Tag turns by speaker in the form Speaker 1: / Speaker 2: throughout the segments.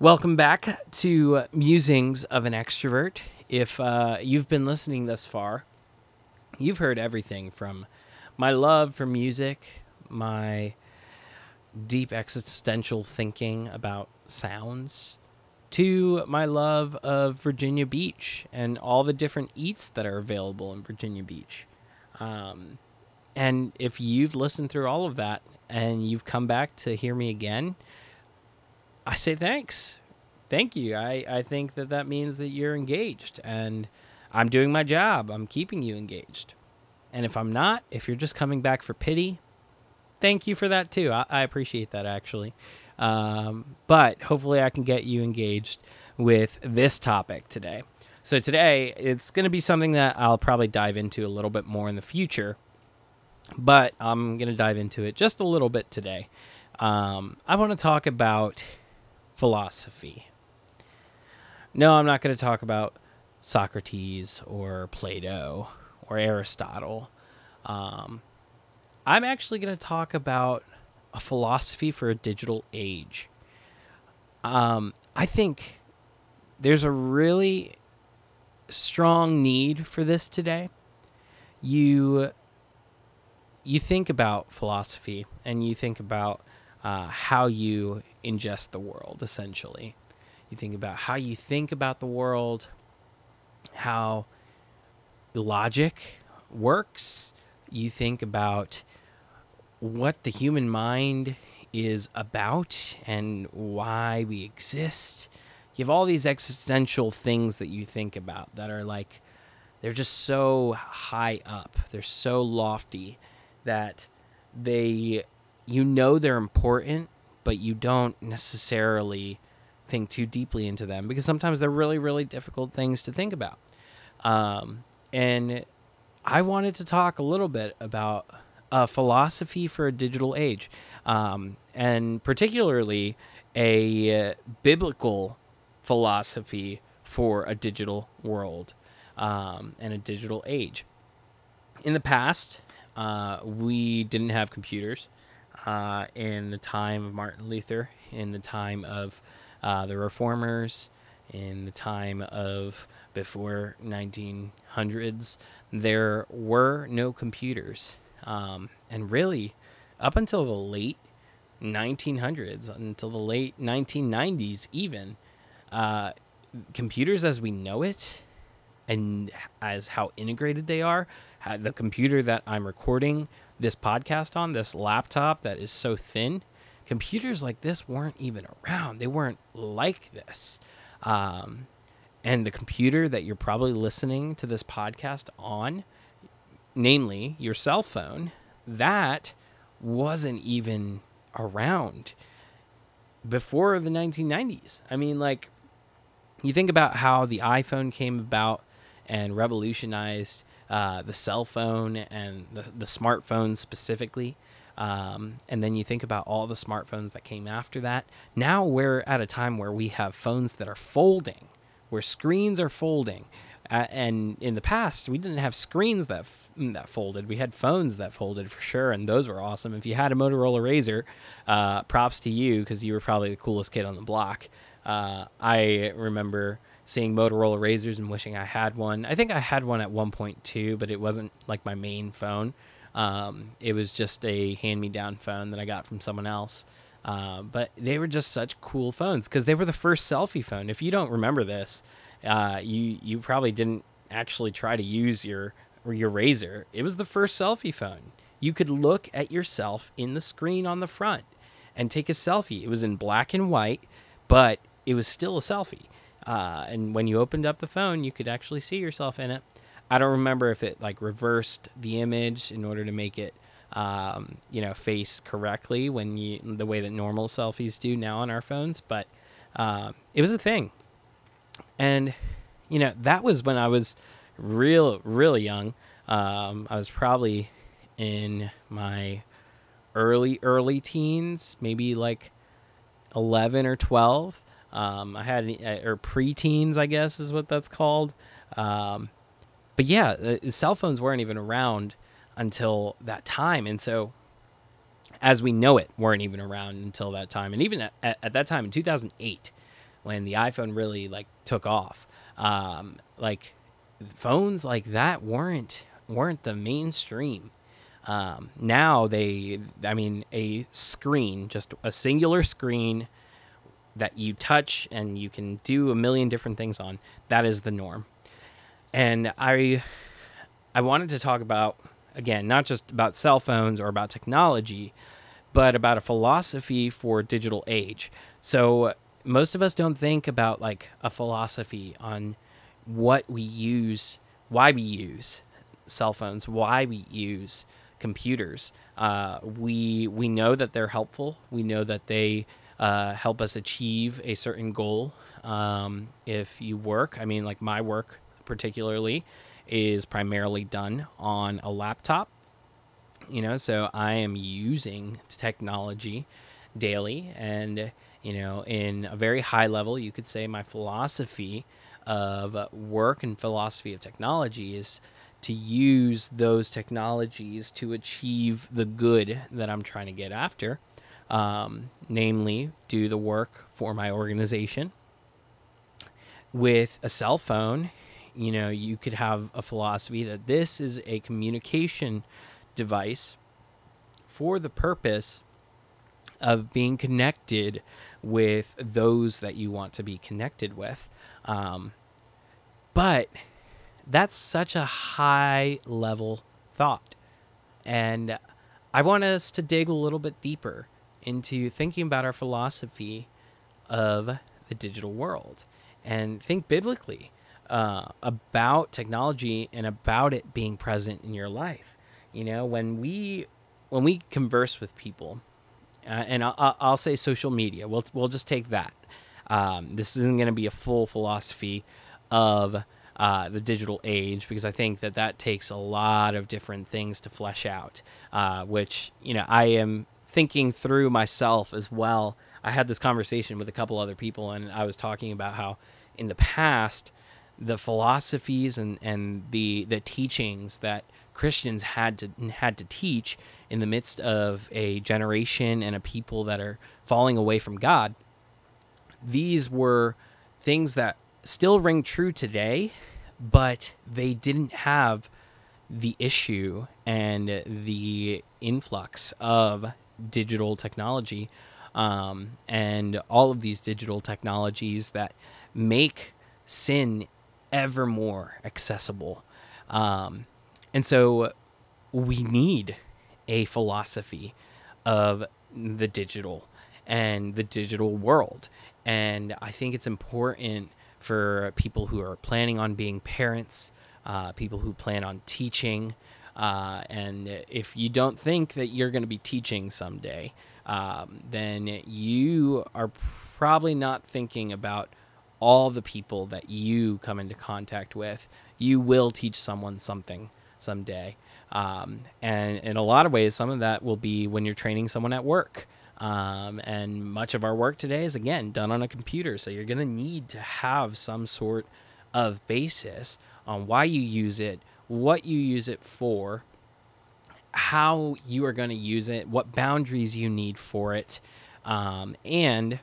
Speaker 1: Welcome back to Musings of an Extrovert. If uh, you've been listening thus far, you've heard everything from my love for music, my deep existential thinking about sounds, to my love of Virginia Beach and all the different eats that are available in Virginia Beach. Um, and if you've listened through all of that and you've come back to hear me again, I say thanks. Thank you. I, I think that that means that you're engaged and I'm doing my job. I'm keeping you engaged. And if I'm not, if you're just coming back for pity, thank you for that too. I, I appreciate that actually. Um, but hopefully, I can get you engaged with this topic today. So, today it's going to be something that I'll probably dive into a little bit more in the future, but I'm going to dive into it just a little bit today. Um, I want to talk about philosophy. No, I'm not going to talk about Socrates or Plato or Aristotle. Um, I'm actually going to talk about a philosophy for a digital age. Um, I think there's a really strong need for this today. You you think about philosophy and you think about uh, how you ingest the world, essentially. You think about how you think about the world, how logic works. You think about what the human mind is about and why we exist. You have all these existential things that you think about that are like, they're just so high up, they're so lofty that they, you know, they're important, but you don't necessarily think too deeply into them because sometimes they're really, really difficult things to think about. Um, and I wanted to talk a little bit about a philosophy for a digital age, um, and particularly a biblical philosophy for a digital world um, and a digital age. In the past, uh, we didn't have computers. Uh, in the time of Martin Luther, in the time of uh, the Reformers, in the time of before 1900s, there were no computers. Um, and really, up until the late 1900s, until the late 1990s, even, uh, computers as we know it and as how integrated they are, the computer that I'm recording this podcast on, this laptop that is so thin, computers like this weren't even around. They weren't like this. Um, and the computer that you're probably listening to this podcast on namely your cell phone, that wasn't even around before the 1990s. I mean, like, you think about how the iPhone came about and revolutionized uh, the cell phone and the, the smartphone specifically. Um, and then you think about all the smartphones that came after that. Now we're at a time where we have phones that are folding, where screens are folding. Uh, and in the past, we didn't have screens that Mm, that folded. We had phones that folded for sure, and those were awesome. If you had a Motorola Razr, uh, props to you because you were probably the coolest kid on the block. Uh, I remember seeing Motorola Razrs and wishing I had one. I think I had one at one point too, but it wasn't like my main phone. Um, it was just a hand-me-down phone that I got from someone else. Uh, but they were just such cool phones because they were the first selfie phone. If you don't remember this, uh, you you probably didn't actually try to use your your Razr, it was the first selfie phone. You could look at yourself in the screen on the front and take a selfie. It was in black and white, but it was still a selfie. Uh, and when you opened up the phone, you could actually see yourself in it. I don't remember if it like reversed the image in order to make it, um, you know, face correctly when you the way that normal selfies do now on our phones, but uh, it was a thing. And you know, that was when I was real, really young. Um, I was probably in my early, early teens, maybe like 11 or 12. Um, I had, uh, or preteens, I guess is what that's called. Um, but yeah, the cell phones weren't even around until that time. And so, as we know it, weren't even around until that time. And even at, at, at that time in 2008, when the iPhone really like took off. Um, like phones like that weren't weren't the mainstream. Um, now they, I mean, a screen, just a singular screen that you touch and you can do a million different things on. That is the norm. And I, I wanted to talk about again, not just about cell phones or about technology, but about a philosophy for digital age. So most of us don't think about like a philosophy on what we use, why we use cell phones, why we use computers. Uh, we we know that they're helpful. We know that they uh, help us achieve a certain goal. Um, if you work, I mean, like my work particularly is primarily done on a laptop. You know, so I am using technology daily, and you know, in a very high level, you could say my philosophy of work and philosophy of technology is to use those technologies to achieve the good that I'm trying to get after. Um, namely, do the work for my organization. With a cell phone, you know, you could have a philosophy that this is a communication device for the purpose of being connected with those that you want to be connected with. Um, but that's such a high level thought. And I want us to dig a little bit deeper into thinking about our philosophy of the digital world and think biblically uh, about technology and about it being present in your life. You know, when we when we converse with people, uh, and I'll, I'll, say social media. We'll we'll just take that. Um, this isn't going to be a full philosophy of uh, the digital age because I think that that takes a lot of different things to flesh out. Uh, which you know I am thinking through myself as well. I had this conversation with a couple other people, and I was talking about how in the past the philosophies and, and the the teachings that Christians had to had to teach in the midst of a generation and a people that are falling away from God. These were things that still ring true today, but they didn't have the issue and the influx of digital technology um, and all of these digital technologies that make sin ever more accessible. Um, and so we need a philosophy of the digital and the digital world. And I think it's important for people who are planning on being parents, uh, people who plan on teaching. Uh, and if you don't think that you're going to be teaching someday, um, then you are probably not thinking about all the people that you come into contact with. You will teach someone something someday. Um, and in a lot of ways, some of that will be when you're training someone at work. Um, and much of our work today is, again, done on a computer. So you're going to need to have some sort of basis on why you use it, what you use it for, how you are going to use it, what boundaries you need for it. Um, and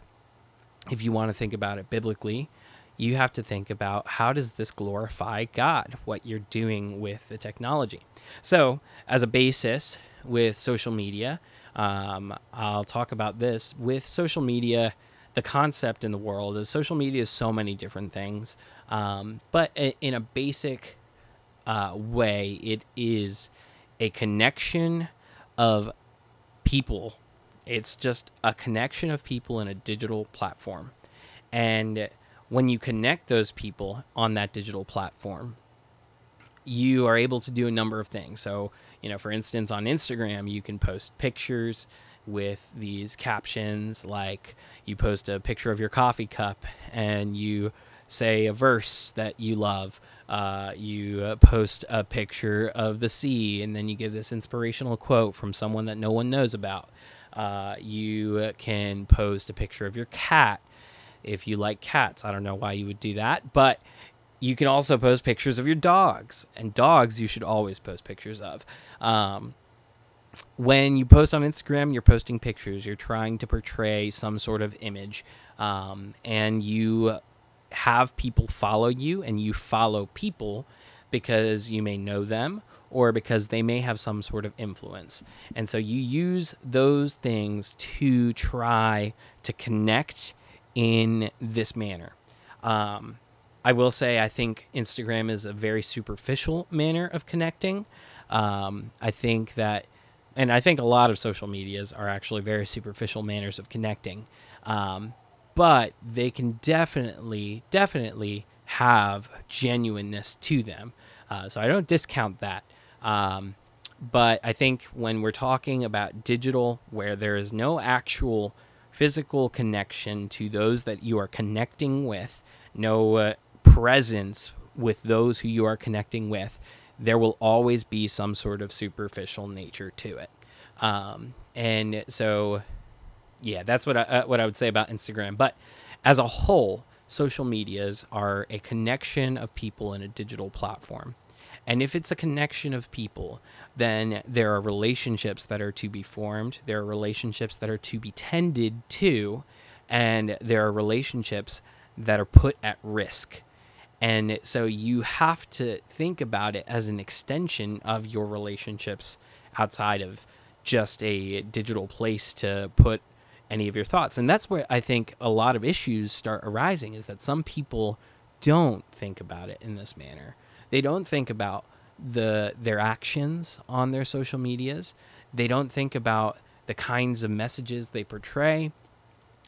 Speaker 1: if you want to think about it biblically, you have to think about how does this glorify God, what you're doing with the technology. So, as a basis with social media, um, I'll talk about this. With social media, the concept in the world is social media is so many different things, um, but in a basic uh, way, it is a connection of people. It's just a connection of people in a digital platform. And when you connect those people on that digital platform, you are able to do a number of things. So, you know, for instance, on Instagram, you can post pictures with these captions like you post a picture of your coffee cup and you say a verse that you love. Uh, you uh, post a picture of the sea and then you give this inspirational quote from someone that no one knows about. Uh, you can post a picture of your cat if you like cats. I don't know why you would do that, but you can also post pictures of your dogs, and dogs you should always post pictures of. Um, when you post on Instagram, you're posting pictures, you're trying to portray some sort of image, um, and you have people follow you and you follow people because you may know them or because they may have some sort of influence. And so you use those things to try to connect in this manner. Um, I will say, I think Instagram is a very superficial manner of connecting. Um, I think that, and I think a lot of social medias are actually very superficial manners of connecting. Um, but they can definitely, definitely have genuineness to them. Uh, so I don't discount that. Um, but I think when we're talking about digital, where there is no actual physical connection to those that you are connecting with, no uh, presence with those who you are connecting with, there will always be some sort of superficial nature to it. Um, and so, yeah, that's what I, uh, what I would say about Instagram. But as a whole, social medias are a connection of people in a digital platform. And if it's a connection of people, then there are relationships that are to be formed, there are relationships that are to be tended to, and there are relationships that are put at risk. And so you have to think about it as an extension of your relationships outside of just a digital place to put any of your thoughts. And that's where I think a lot of issues start arising is that some people don't think about it in this manner they don't think about the their actions on their social medias. They don't think about the kinds of messages they portray,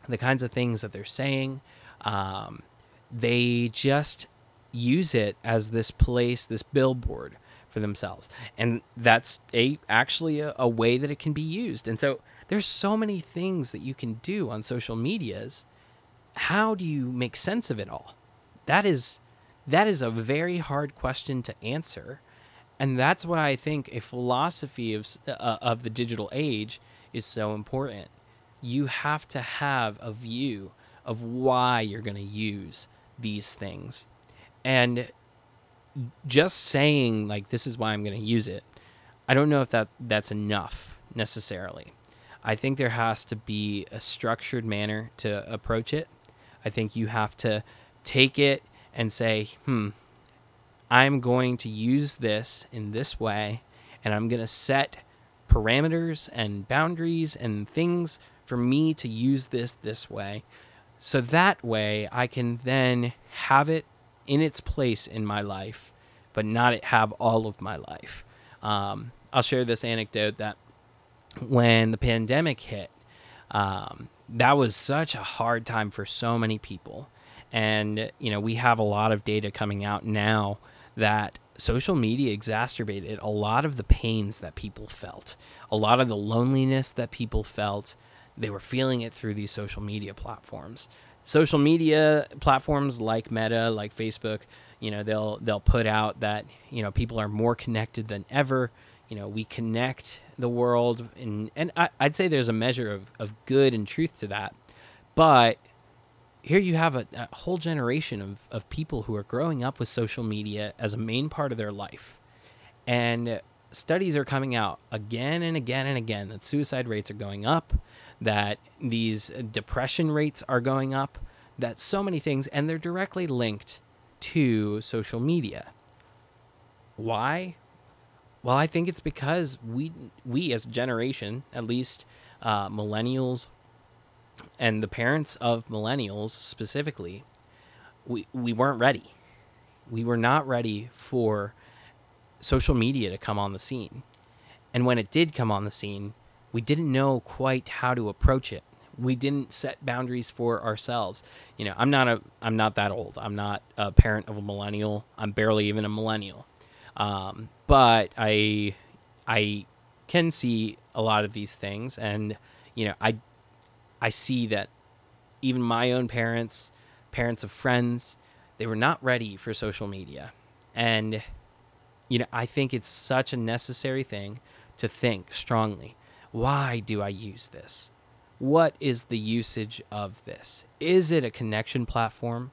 Speaker 1: the kinds of things that they're saying. Um, they just use it as this place, this billboard for themselves, and that's a actually a, a way that it can be used. And so there's so many things that you can do on social medias. How do you make sense of it all? That is that is a very hard question to answer. And that's why I think a philosophy of, uh, of the digital age is so important. You have to have a view of why you're going to use these things. And just saying, like, this is why I'm going to use it, I don't know if that, that's enough necessarily. I think there has to be a structured manner to approach it. I think you have to take it and say, hmm, I'm going to use this in this way, and I'm going to set parameters and boundaries and things for me to use this this way. So that way I can then have it in its place in my life, but not have all of my life. Um, I'll share this anecdote that when the pandemic hit, um, that was such a hard time for so many people. And, you know, we have a lot of data coming out now that social media exacerbated a lot of the pains that people felt, a lot of the loneliness that people felt. They were feeling it through these social media platforms. Social media platforms like Meta, like Facebook, you know, they'll they'll put out that, you know, people are more connected than ever. You know, we connect the world and and I, I'd say there's a measure of, of good and truth to that. But here you have a, a, whole generation of, of people who are growing up with social media as a main part of their life. And studies are coming out again and again and again that suicide rates are going up, that these depression rates are going up, that so many things, and they're directly linked to social media. Why? Well, I think it's because we we as a generation, at least uh, millennials, and the parents of millennials specifically, we we weren't ready. We were not ready for social media to come on the scene. And when it did come on the scene, we didn't know quite how to approach it. We didn't set boundaries for ourselves. You know, I'm not a I'm not that old. I'm not a parent of a millennial. I'm barely even a millennial. Um, but I I can see a lot of these things and you know, I I see that even my own parents, parents of friends, they were not ready for social media. And, you know, I think it's such a necessary thing to think strongly why do I use this? What is the usage of this? Is it a connection platform?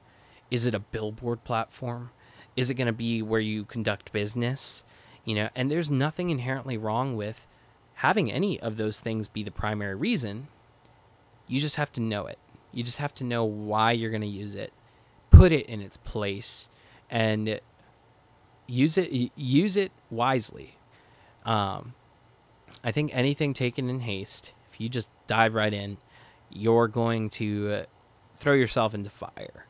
Speaker 1: Is it a billboard platform? Is it going to be where you conduct business? You know, and there's nothing inherently wrong with having any of those things be the primary reason. You just have to know it. You just have to know why you're going to use it, put it in its place, and use it use it wisely. Um, I think anything taken in haste, if you just dive right in, you're going to throw yourself into fire.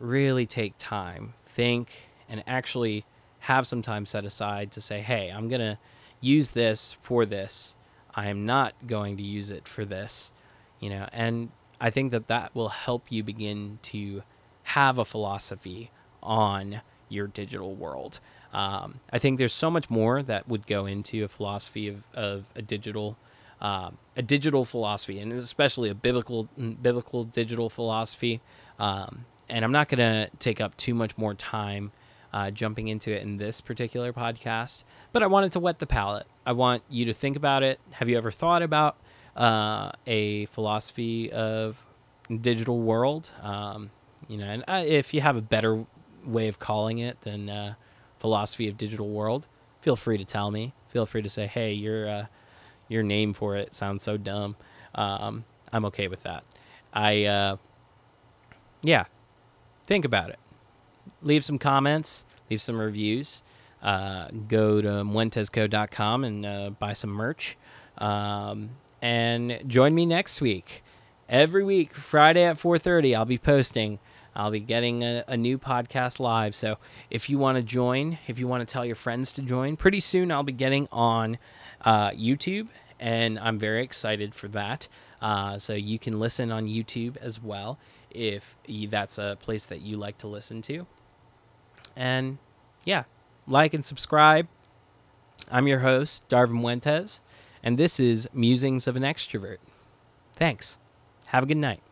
Speaker 1: Really take time, think, and actually have some time set aside to say, hey, I'm going to use this for this. I am not going to use it for this, you know, and I think that that will help you begin to have a philosophy on your digital world. Um, I think there's so much more that would go into a philosophy of, of a digital um, a digital philosophy, and especially a biblical biblical digital philosophy. Um, and I'm not going to take up too much more time uh, jumping into it in this particular podcast, but I wanted to whet the palate. I want you to think about it. Have you ever thought about uh, a philosophy of digital world? Um, you know, and uh, if you have a better way of calling it than uh, philosophy of digital world, feel free to tell me. Feel free to say, "Hey, your uh, your name for it sounds so dumb." Um, I'm okay with that. I uh, yeah, think about it. Leave some comments. Leave some reviews. Uh, go to muentesco.com and uh, buy some merch. Um, and join me next week. Every week, Friday at 4:30, I'll be posting I'll be getting a, a new podcast live. So if you want to join, if you want to tell your friends to join, pretty soon I'll be getting on uh, YouTube, and I'm very excited for that. Uh, so you can listen on YouTube as well if that's a place that you like to listen to. And yeah, like and subscribe. I'm your host, Darvin Muentes, and this is Musings of an Extrovert. Thanks. Have a good night.